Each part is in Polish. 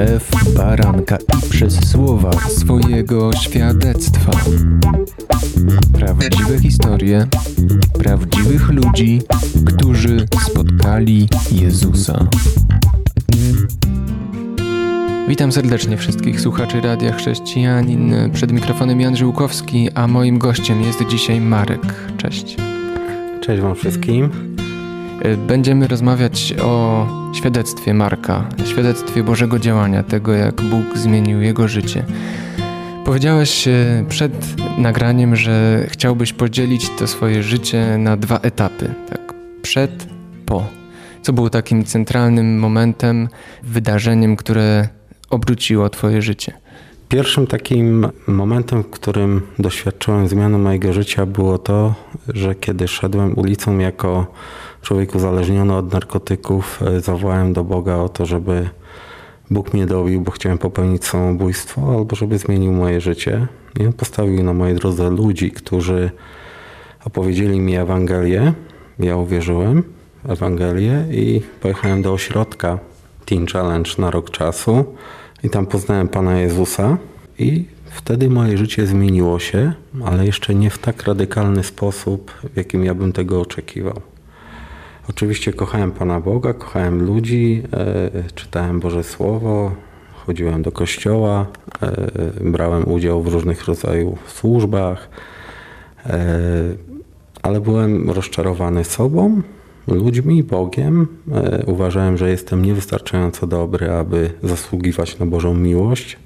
krew baranka i przez słowa swojego świadectwa. Prawdziwe historie prawdziwych ludzi, którzy spotkali Jezusa. Witam serdecznie wszystkich słuchaczy Radia Chrześcijanin. Przed mikrofonem Jan Żyłkowski, a moim gościem jest dzisiaj Marek. Cześć. Cześć Wam wszystkim. Będziemy rozmawiać o świadectwie Marka, świadectwie Bożego działania, tego jak Bóg zmienił jego życie. Powiedziałeś e, przed nagraniem, że chciałbyś podzielić to swoje życie na dwa etapy. Tak, przed, po. Co było takim centralnym momentem, wydarzeniem, które obróciło Twoje życie? Pierwszym takim momentem, w którym doświadczyłem zmiany mojego życia, było to, że kiedy szedłem ulicą jako człowiek uzależniony od narkotyków, e, zawołałem do Boga o to, żeby Bóg mnie dobił, bo chciałem popełnić samobójstwo, albo żeby zmienił moje życie. I on postawił na mojej drodze ludzi, którzy opowiedzieli mi Ewangelię. Ja uwierzyłem w Ewangelię i pojechałem do ośrodka Teen Challenge na rok czasu i tam poznałem Pana Jezusa i wtedy moje życie zmieniło się, ale jeszcze nie w tak radykalny sposób, w jakim ja bym tego oczekiwał. Oczywiście kochałem Pana Boga, kochałem ludzi, e, czytałem Boże Słowo, chodziłem do kościoła, e, brałem udział w różnych rodzajach służbach, e, ale byłem rozczarowany sobą, ludźmi, Bogiem. Uważałem, że jestem niewystarczająco dobry, aby zasługiwać na Bożą miłość.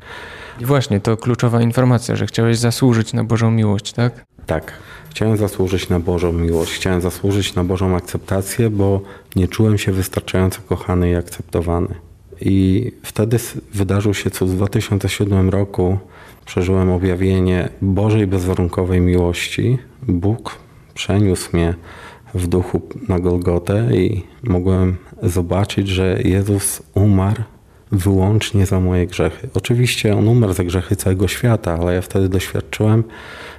I właśnie, to kluczowa informacja, że chciałeś zasłużyć na Bożą miłość, tak? Tak. Chciałem zasłużyć na Bożą miłość, chciałem zasłużyć na Bożą akceptację, bo nie czułem się wystarczająco kochany i akceptowany. I wtedy wydarzył się cud. W 2007 roku przeżyłem objawienie Bożej bezwarunkowej miłości. Bóg przeniósł mnie w duchu na Golgotę i mogłem zobaczyć, że Jezus umarł wyłącznie za moje grzechy. Oczywiście On umarł za grzechy całego świata, ale ja wtedy doświadczyłem,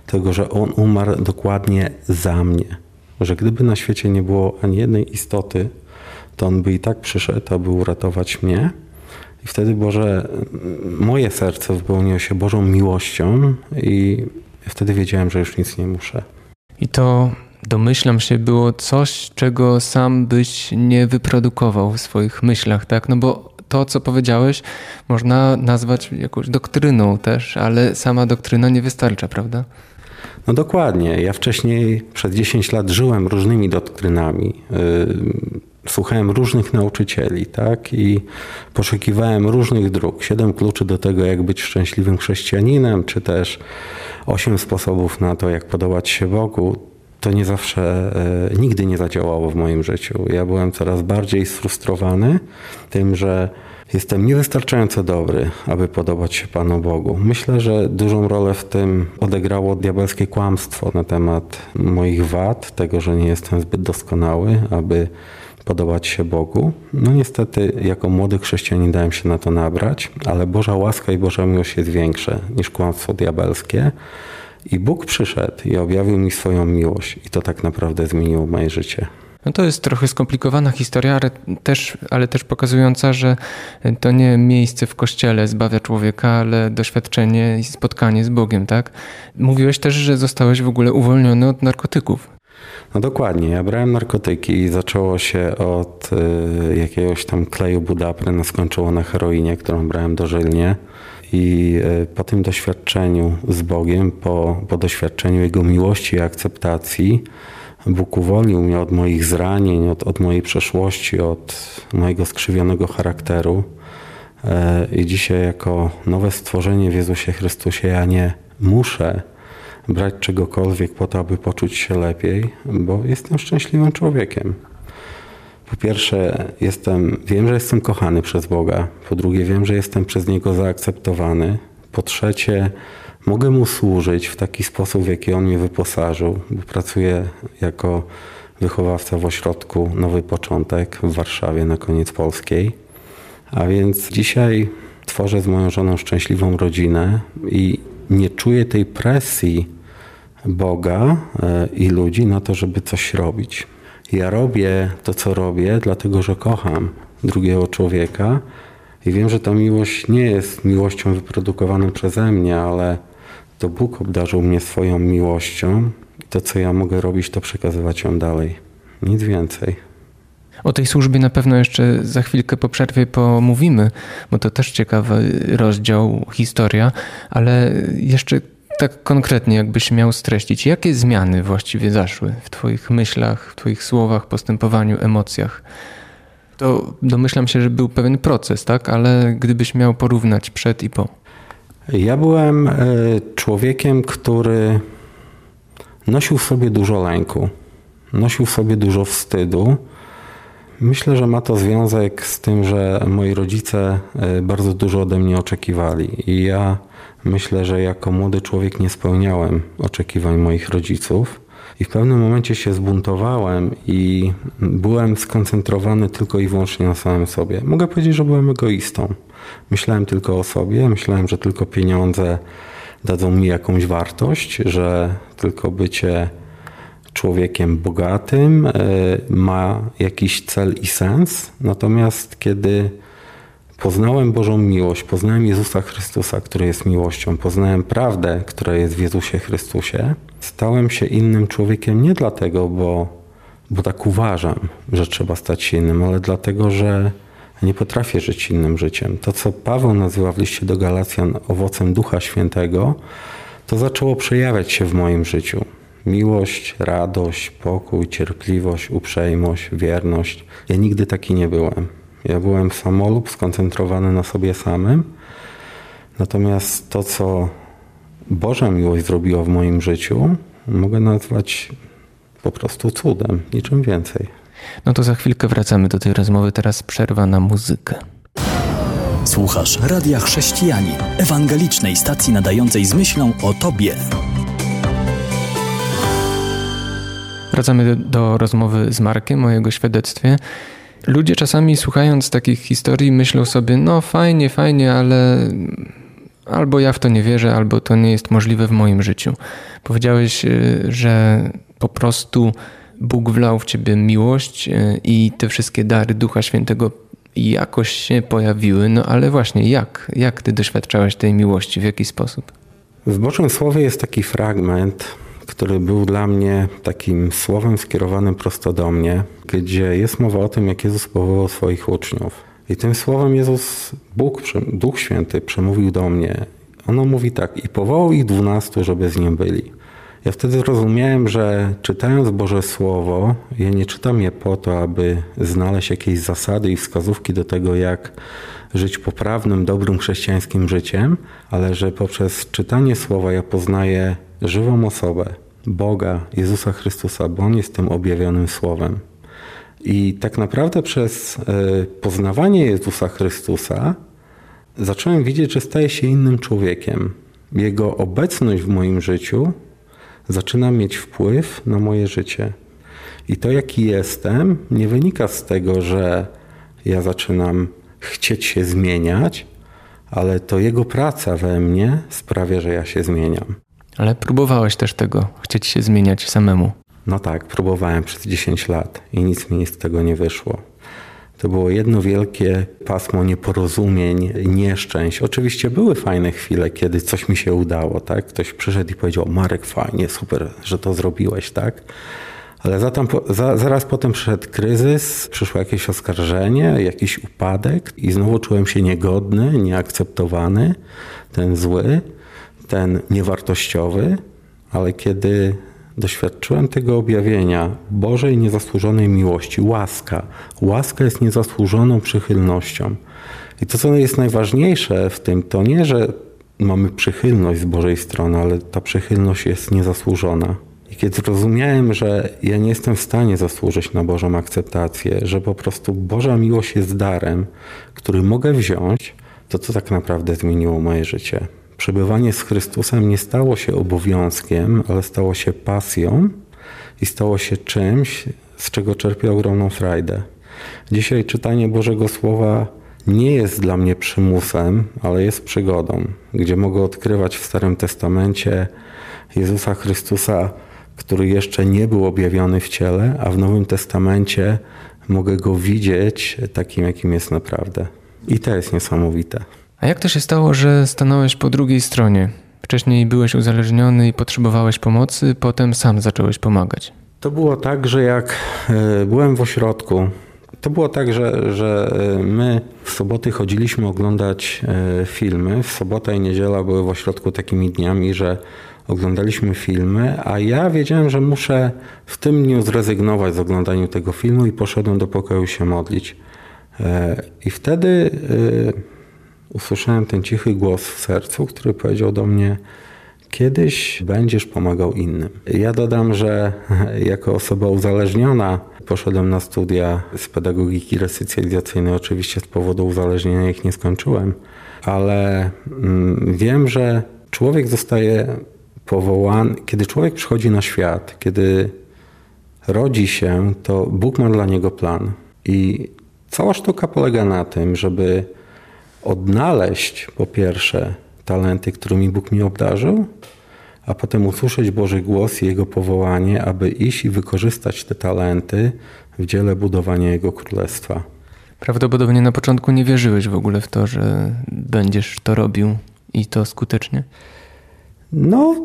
tego, że On umarł dokładnie za mnie. Że gdyby na świecie nie było ani jednej istoty, to On by i tak przyszedł, aby uratować mnie. I wtedy Boże, moje serce wypełniło się Bożą miłością i wtedy wiedziałem, że już nic nie muszę. I to domyślam się, było coś, czego sam byś nie wyprodukował w swoich myślach, tak? No bo to, co powiedziałeś, można nazwać jakąś doktryną też, ale sama doktryna nie wystarcza, prawda? No dokładnie. Ja wcześniej przez 10 lat żyłem różnymi doktrynami. Słuchałem różnych nauczycieli, tak? I poszukiwałem różnych dróg. Siedem kluczy do tego, jak być szczęśliwym chrześcijaninem, czy też osiem sposobów na to, jak podobać się Bogu. To nie zawsze, y, nigdy nie zadziałało w moim życiu. Ja byłem coraz bardziej sfrustrowany tym, że Jestem niewystarczająco dobry, aby podobać się Panu Bogu. Myślę, że dużą rolę w tym odegrało diabelskie kłamstwo na temat moich wad, tego, że nie jestem zbyt doskonały, aby podobać się Bogu. No niestety, jako młody chrześcijanin dałem się na to nabrać, ale Boża łaska i Boża miłość jest większe niż kłamstwo diabelskie. I Bóg przyszedł i objawił mi swoją miłość, i to tak naprawdę zmieniło moje życie. No to jest trochę skomplikowana historia, ale też, ale też pokazująca, że to nie miejsce w kościele zbawia człowieka, ale doświadczenie i spotkanie z Bogiem, tak? Mówiłeś też, że zostałeś w ogóle uwolniony od narkotyków. No dokładnie. Ja brałem narkotyki i zaczęło się od y, jakiegoś tam kleju budapry, skończyło na heroinie, którą brałem dożylnie. I y, po tym doświadczeniu z Bogiem, po, po doświadczeniu Jego miłości i akceptacji, Bóg uwolnił mnie od moich zranień, od, od mojej przeszłości, od mojego skrzywionego charakteru. E, I dzisiaj, jako nowe stworzenie w Jezusie Chrystusie, ja nie muszę brać czegokolwiek po to, aby poczuć się lepiej, bo jestem szczęśliwym człowiekiem. Po pierwsze, jestem, wiem, że jestem kochany przez Boga. Po drugie, wiem, że jestem przez Niego zaakceptowany. Po trzecie, mogę mu służyć w taki sposób, w jaki on mnie wyposażył, bo pracuję jako wychowawca w ośrodku Nowy Początek w Warszawie na koniec Polskiej. A więc dzisiaj tworzę z moją żoną szczęśliwą rodzinę i nie czuję tej presji Boga e, i ludzi na to, żeby coś robić. Ja robię to, co robię, dlatego że kocham drugiego człowieka I wiem, że ta miłość nie jest miłością wyprodukowaną przeze mnie, ale to Bóg obdarzył mnie swoją miłością. To, co ja mogę robić, to przekazywać ją dalej. Nic więcej. O tej służbie na pewno jeszcze za chwilkę po przerwie pomówimy, bo to też ciekawy rozdział, historia, ale jeszcze tak konkretnie, jakbyś miał streścić, jakie zmiany właściwie zaszły w Twoich myślach, w Twoich słowach, postępowaniu, emocjach? To domyślam się, że był pewien proces, tak? Ale gdybyś miał porównać przed i po. Ja byłem e, człowiekiem, który nosił w sobie dużo lęku, nosił w sobie dużo wstydu. Myślę, że ma to związek z tym, że moi rodzice e, bardzo dużo ode mnie oczekiwali i ja myślę, że jako młody człowiek nie spełniałem oczekiwań moich rodziców. I w pewnym momencie się zbuntowałem i byłem skoncentrowany tylko i wyłącznie na samym sobie. Mogę powiedzieć, że byłem egoistą. Myślałem tylko o sobie, myślałem, że tylko pieniądze dadzą mi jakąś wartość, że tylko bycie człowiekiem bogatym e, ma jakiś cel i sens. Natomiast kiedy poznałem Bożą miłość, poznałem Jezusa Chrystusa, który jest miłością, poznałem prawdę, która jest w Jezusie Chrystusie, stałem się innym człowiekiem nie dlatego, bo, bo tak uważam, że trzeba stać się innym, ale dlatego, że nie potrafię żyć innym życiem. To, co Paweł nazywa w liście do Galacjan owocem Ducha Świętego, to zaczęło przejawiać się w moim życiu. Miłość, radość, pokój, cierpliwość, uprzejmość, wierność. Ja nigdy taki nie byłem. Ja byłem samolub, skoncentrowany na sobie samym. Natomiast to, co Boża miłość zrobiła w moim życiu, mogę nazwać po prostu cudem, niczym więcej. No to za chwilkę wracamy do tej rozmowy. Teraz przerwa na muzykę. Słuchasz Radia Chrześcijani, ewangelicznej stacji nadającej z myślą o Tobie. Wracamy do, do rozmowy z Markiem o jego świadectwie. Ludzie czasami słuchając takich historii myślą sobie, no fajnie, fajnie, ale albo ja w to nie wierzę, albo to nie jest możliwe w moim życiu. Powiedziałeś, y, że po prostu Bóg wlał w ciebie miłość y, i te wszystkie dary Ducha Świętego jakoś się pojawiły, no ale właśnie jak? Jak ty doświadczałeś tej miłości? W jaki sposób? W Bożym Słowie jest taki fragment, który był dla mnie takim słowem skierowanym prosto do mnie, gdzie jest mowa o tym, jak Jezus powołał swoich uczniów. I tym słowem Jezus, Bóg, Duch Święty przemówił do mnie. Ono mówi tak, i powołał ich dwunastu, żeby z nim byli. Ja wtedy zrozumiałem, że czytając Boże Słowo, ja nie czytam je po to, aby znaleźć jakieś zasady i wskazówki do tego, jak żyć poprawnym, dobrym chrześcijańskim życiem, ale że poprzez czytanie Słowa ja poznaję żywą osobę, Boga, Jezusa Chrystusa, bo On jest tym objawionym Słowem. I tak naprawdę przez e, poznawanie Jezusa Chrystusa zacząłem widzieć, że staję się innym człowiekiem. Jego obecność w moim życiu zaczyna mieć wpływ na moje życie. I to, jaki jestem, nie wynika z tego, że ja zaczynam chcieć się zmieniać, ale to jego praca we mnie sprawia, że ja się zmieniam. Ale próbowałeś też tego, chcieć się zmieniać samemu. No tak, próbowałem przez 10 lat i nic mi z tego nie wyszło. To było jedno wielkie pasmo nieporozumień, nieszczęść. Oczywiście były fajne chwile, kiedy coś mi się udało, tak? Ktoś przyszedł i powiedział, Marek, fajnie, super, że to zrobiłeś, tak? Ale zatem, za, zaraz potem przyszedł kryzys, przyszło jakieś oskarżenie, jakiś upadek i znowu czułem się niegodny, nieakceptowany, ten zły, ten niewartościowy, ale kiedy doświadczyłem tego objawienia Bożej niezasłużonej miłości, łaska. Łaska jest niezasłużoną przychylnością. I to, co jest najważniejsze w tym, to nie, że mamy przychylność z Bożej strony, ale ta przychylność jest niezasłużona. I kiedy zrozumiałem, że ja nie jestem w stanie zasłużyć na Bożą akceptację, że po prostu Boża miłość jest darem, który mogę wziąć, to co tak naprawdę zmieniło moje życie? Przebywanie z Chrystusem nie stało się obowiązkiem, ale stało się pasją i stało się czymś, z czego czerpię ogromną frajdę. Dzisiaj czytanie Bożego Słowa nie jest dla mnie przymusem, ale jest przygodą, gdzie mogę odkrywać w Starym Testamencie Jezusa Chrystusa, który jeszcze nie był objawiony w ciele, a w Nowym Testamencie mogę go widzieć takim, jakim jest naprawdę. I to jest niesamowite. A jak to się stało, że stanąłeś po drugiej stronie? Wcześniej byłeś uzależniony i potrzebowałeś pomocy, potem sam zacząłeś pomagać. To było tak, że jak e, byłem w ośrodku, to było tak, że, że e, my w soboty chodziliśmy oglądać e, filmy. W sobota i niedziela były w ośrodku takimi dniami, że oglądaliśmy filmy, a ja wiedziałem, że muszę w tym dniu zrezygnować z oglądania tego filmu i poszedłem do pokoju się modlić. I wtedy usłyszałem ten cichy głos w sercu, który powiedział do mnie: Kiedyś będziesz pomagał innym. Ja dodam, że jako osoba uzależniona poszedłem na studia z pedagogiki resocjalizacyjnej. Oczywiście z powodu uzależnienia ich nie skończyłem, ale mm, wiem, że człowiek zostaje powołany, kiedy człowiek przychodzi na świat, kiedy rodzi się, to Bóg ma dla niego plan. I cała sztuka polega na tym, żeby odnaleźć po pierwsze talenty, którymi Bóg mi obdarzył, a potem usłyszeć Boży głos i Jego powołanie, aby iść i wykorzystać te talenty w dziele budowania Jego Królestwa. Prawdopodobnie na początku nie wierzyłeś w ogóle w to, że będziesz to robił i to skutecznie. No,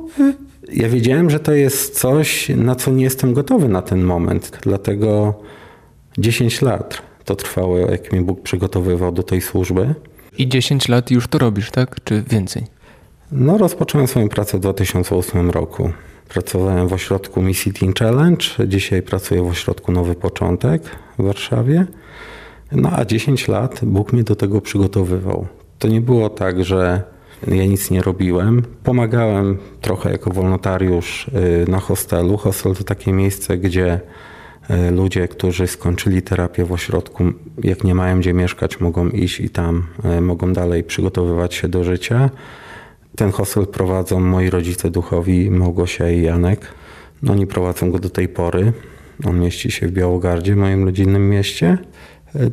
ja wiedziałem, że to jest coś, na co nie jestem gotowy na ten moment. Dlatego 10 lat to trwało, jak mnie Bóg przygotowywał do tej służby. I 10 lat już to robisz, tak? Czy więcej? No, rozpocząłem swoją pracę w 2008 roku. Pracowałem w ośrodku Missy Teen Challenge. Dzisiaj pracuję w ośrodku Nowy Początek w Warszawie. No a 10 lat Bóg mnie do tego przygotowywał. To nie było tak, że ja nic nie robiłem. Pomagałem trochę jako wolontariusz y, na hostelu. Hostel to takie miejsce, gdzie ludzie, którzy skończyli terapię w ośrodku, jak nie mają gdzie mieszkać, mogą iść i tam y, mogą dalej przygotowywać się do życia. Ten hostel prowadzą moi rodzice duchowi, Małgosia i Janek. No, oni prowadzą go do tej pory. On mieści się w Białogardzie, moim rodzinnym mieście.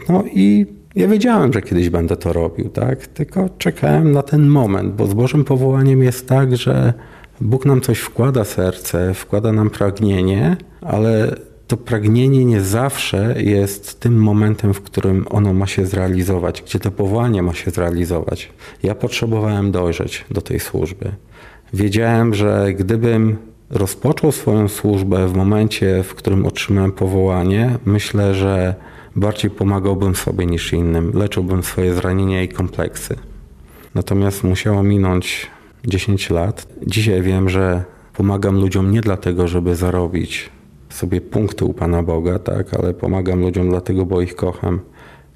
No i ja wiedziałem, że kiedyś będę to robił, tak? Tylko czekałem na ten moment, bo z Bożym powołaniem jest tak, że Bóg nam coś wkłada serce, wkłada nam pragnienie, ale to pragnienie nie zawsze jest tym momentem, w którym ono ma się zrealizować, gdzie to powołanie ma się zrealizować. Ja potrzebowałem dojrzeć do tej służby. Wiedziałem, że gdybym rozpoczął swoją służbę w momencie, w którym otrzymałem powołanie, myślę, że bardziej pomagałbym sobie niż innym, leczyłbym swoje zranienia i kompleksy. Natomiast musiało minąć 10 lat. Dzisiaj wiem, że pomagam ludziom nie dlatego, żeby zarobić sobie punkty u Pana Boga, tak, ale pomagam ludziom dlatego, bo ich kocham.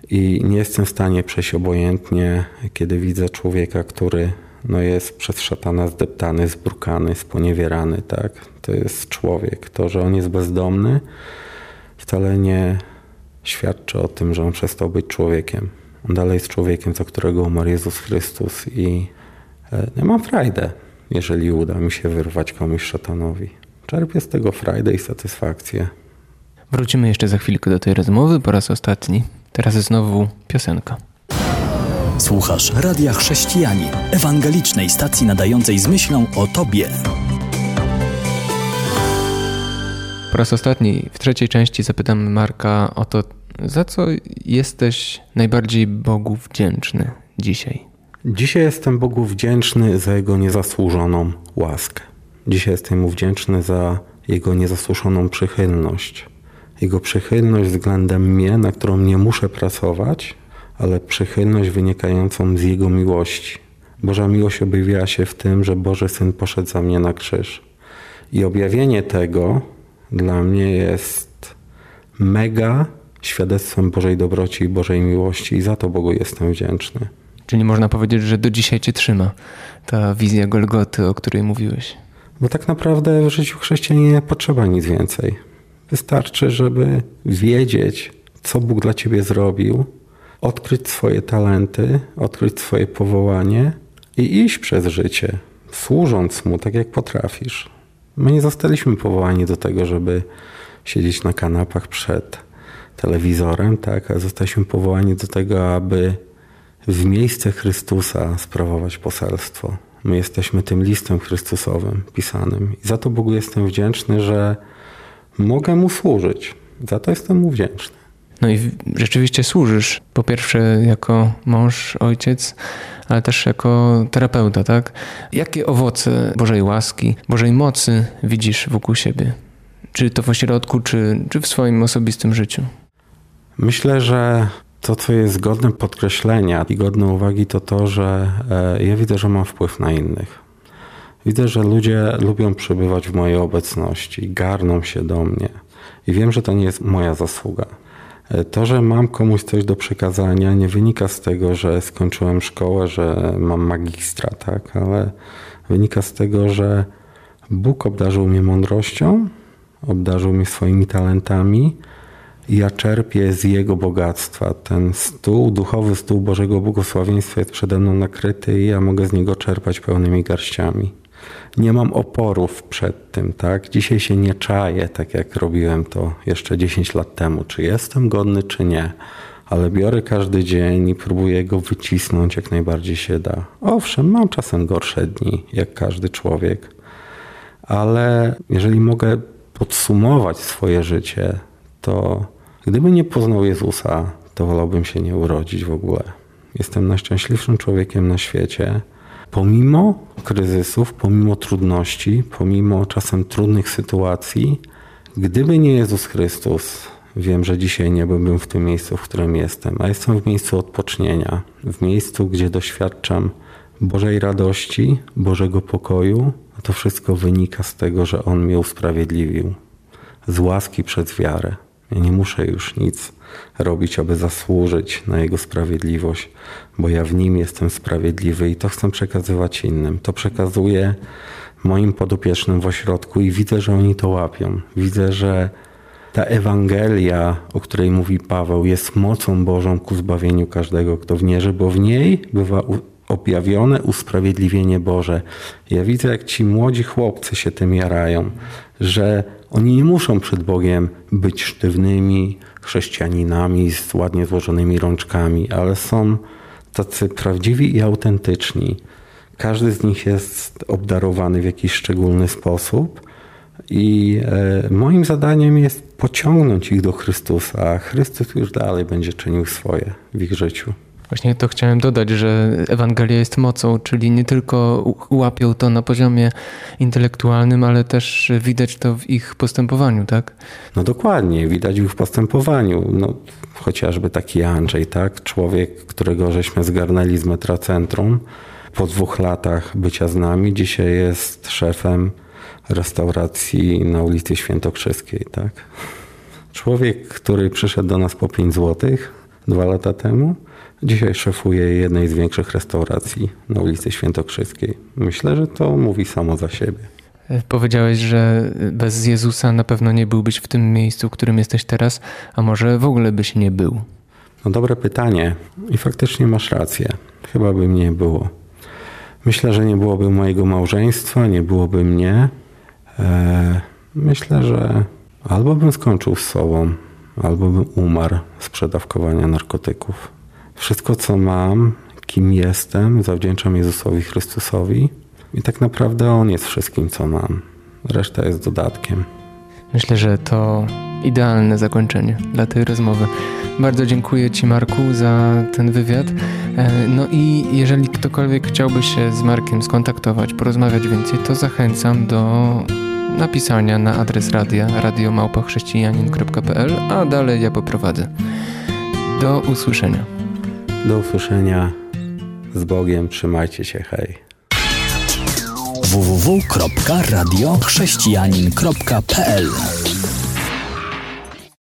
I nie jestem w stanie przejść obojętnie, kiedy widzę człowieka, który no, jest przez szatana zdeptany, zbrukany, sponiewierany. Tak? To jest człowiek. To, że on jest bezdomny, wcale nie świadczy o tym, że on przestał być człowiekiem. On dalej jest człowiekiem, za którego umarł Jezus Chrystus i e, ja mam frajdę, jeżeli uda mi się wyrwać komuś szatanowi. Czerpię z tego frajdę i satysfakcję. Wrócimy jeszcze za chwilkę do tej rozmowy po raz ostatni. Teraz znowu piosenka. Słuchasz Radia Chrześcijani, ewangelicznej stacji nadającej z myślą o Tobie. Po raz ostatni, w trzeciej części zapytam Marka o to, za co jesteś najbardziej Bogu wdzięczny dzisiaj. Dzisiaj jestem Bogu wdzięczny za Jego niezasłużoną łaskę. Dzisiaj jestem Mu wdzięczny za Jego niezasłuszoną przychylność. Jego przychylność względem mnie, na którą nie muszę pracować, ale przychylność wynikającą z Jego miłości. Boża miłość objawiła się w tym, że Boży Syn poszedł za mnie na krzyż. I objawienie tego dla mnie jest mega świadectwem Bożej dobroci i Bożej miłości i za to Bogu jestem wdzięczny. Czyli można powiedzieć, że do dzisiaj cię trzyma ta wizja Golgoty, o której mówiłeś. Bo tak naprawdę w życiu chrześcijanina nie potrzeba nic więcej. Wystarczy, żeby wiedzieć, co Bóg dla ciebie zrobił, odkryć swoje talenty, odkryć swoje powołanie i iść przez życie, służąc Mu tak, jak potrafisz. My nie zostaliśmy powołani do tego, żeby siedzieć na kanapach przed telewizorem, tak, a zostaliśmy powołani do tego, aby w miejsce Chrystusa sprawować poselstwo. My jesteśmy tym listem Chrystusowym pisanym. I za to Bogu jestem wdzięczny, że mogę Mu służyć. Za to jestem Mu wdzięczny. No i rzeczywiście służysz, po pierwsze jako mąż, ojciec, ale też jako terapeuta, tak? Jakie owoce Bożej łaski, Bożej mocy widzisz wokół siebie? Czy to w ośrodku, czy, czy w swoim osobistym życiu? Myślę, że to, co jest godne podkreślenia i godne uwagi, to to, że e, ja widzę, że mam wpływ na innych. Widzę, że ludzie lubią przebywać w mojej obecności, garną się do mnie. I wiem, że to nie jest moja zasługa. E, to, że mam komuś coś do przekazania, nie wynika z tego, że skończyłem szkołę, że mam magistra, tak? ale wynika z tego, że Bóg obdarzył mnie mądrością, obdarzył mnie swoimi talentami ja czerpię z Jego bogactwa. Ten stół, duchowy stół Bożego Błogosławieństwa jest przede mną nakryty i ja mogę z niego czerpać pełnymi garściami. Nie mam oporów przed tym, tak? Dzisiaj się nie czaję, tak jak robiłem to jeszcze 10 lat temu, czy jestem godny, czy nie. Ale biorę każdy dzień i próbuję go wycisnąć jak najbardziej się da. Owszem, mam czasem gorsze dni, jak każdy człowiek, ale jeżeli mogę podsumować swoje życie, to gdybym nie poznał Jezusa, to wolałbym się nie urodzić w ogóle. Jestem najszczęśliwszym człowiekiem na świecie. Pomimo kryzysów, pomimo trudności, pomimo czasem trudnych sytuacji, gdyby nie Jezus Chrystus, wiem, że dzisiaj nie byłbym w tym miejscu, w którym jestem, a jestem w miejscu odpocznienia, w miejscu, gdzie doświadczam Bożej radości, Bożego pokoju. A to wszystko wynika z tego, że On mnie usprawiedliwił z łaski przez wiarę. Ja nie muszę już nic robić, aby zasłużyć na Jego sprawiedliwość, bo ja w Nim jestem sprawiedliwy i to chcę przekazywać innym. To przekazuję moim podopiecznym w ośrodku i widzę, że oni to łapią. Widzę, że ta Ewangelia, o której mówi Paweł, jest mocą Bożą ku zbawieniu każdego, kto w niej, bo w niej bywa objawione usprawiedliwienie Boże. Ja widzę, jak ci młodzi chłopcy się tym jarają, że oni nie muszą przed Bogiem być sztywnymi chrześcijaninami z ładnie złożonymi rączkami, ale są tacy prawdziwi i autentyczni. Każdy z nich jest obdarowany w jakiś szczególny sposób. I e, moim zadaniem jest pociągnąć ich do Chrystusa, a Chrystus już dalej będzie czynił swoje w ich życiu. Właśnie to chciałem dodać, że Ewangelia jest mocą, czyli nie tylko łapią to na poziomie intelektualnym, ale też widać to w ich postępowaniu, tak? No dokładnie, widać w postępowaniu. No, chociażby taki Andrzej, tak? Człowiek, którego żeśmy zgarnęli z metrocentrum po dwóch latach bycia z nami, dzisiaj jest szefem restauracji na ulicy Świętokrzyskiej, tak? Człowiek, który przyszedł do nas po 5 złotych dwa lata temu, Dzisiaj szefuję jednej z większych restauracji na ulicy Świętokrzyskiej. Myślę, że to mówi samo za siebie. E, powiedziałeś, że bez Jezusa na pewno nie byłbyś w tym miejscu, w którym jesteś teraz, a może w ogóle byś nie był? No dobre pytanie i faktycznie masz rację. Chyba by mnie nie było. Myślę, że nie byłoby mojego małżeństwa, nie byłoby mnie. Eee, myślę, że albo bym skończył z sobą, albo bym umarł z przedawkowania narkotyków. Wszystko, co mam, kim jestem, zawdzięczam Jezusowi Chrystusowi i tak naprawdę On jest wszystkim, co mam. Reszta jest dodatkiem. Myślę, że to idealne zakończenie dla tej rozmowy. Bardzo dziękuję Ci, Marku, za ten wywiad. E, no i jeżeli ktokolwiek chciałby się z Markiem skontaktować, porozmawiać więcej, to zachęcam do napisania na adres radia radiomałpachrześcijanin.pl, a dalej ja poprowadzę. Do usłyszenia. Do usłyszenia. Z Bogiem. Trzymajcie się. Hej. www.radiochrześcijanin.pl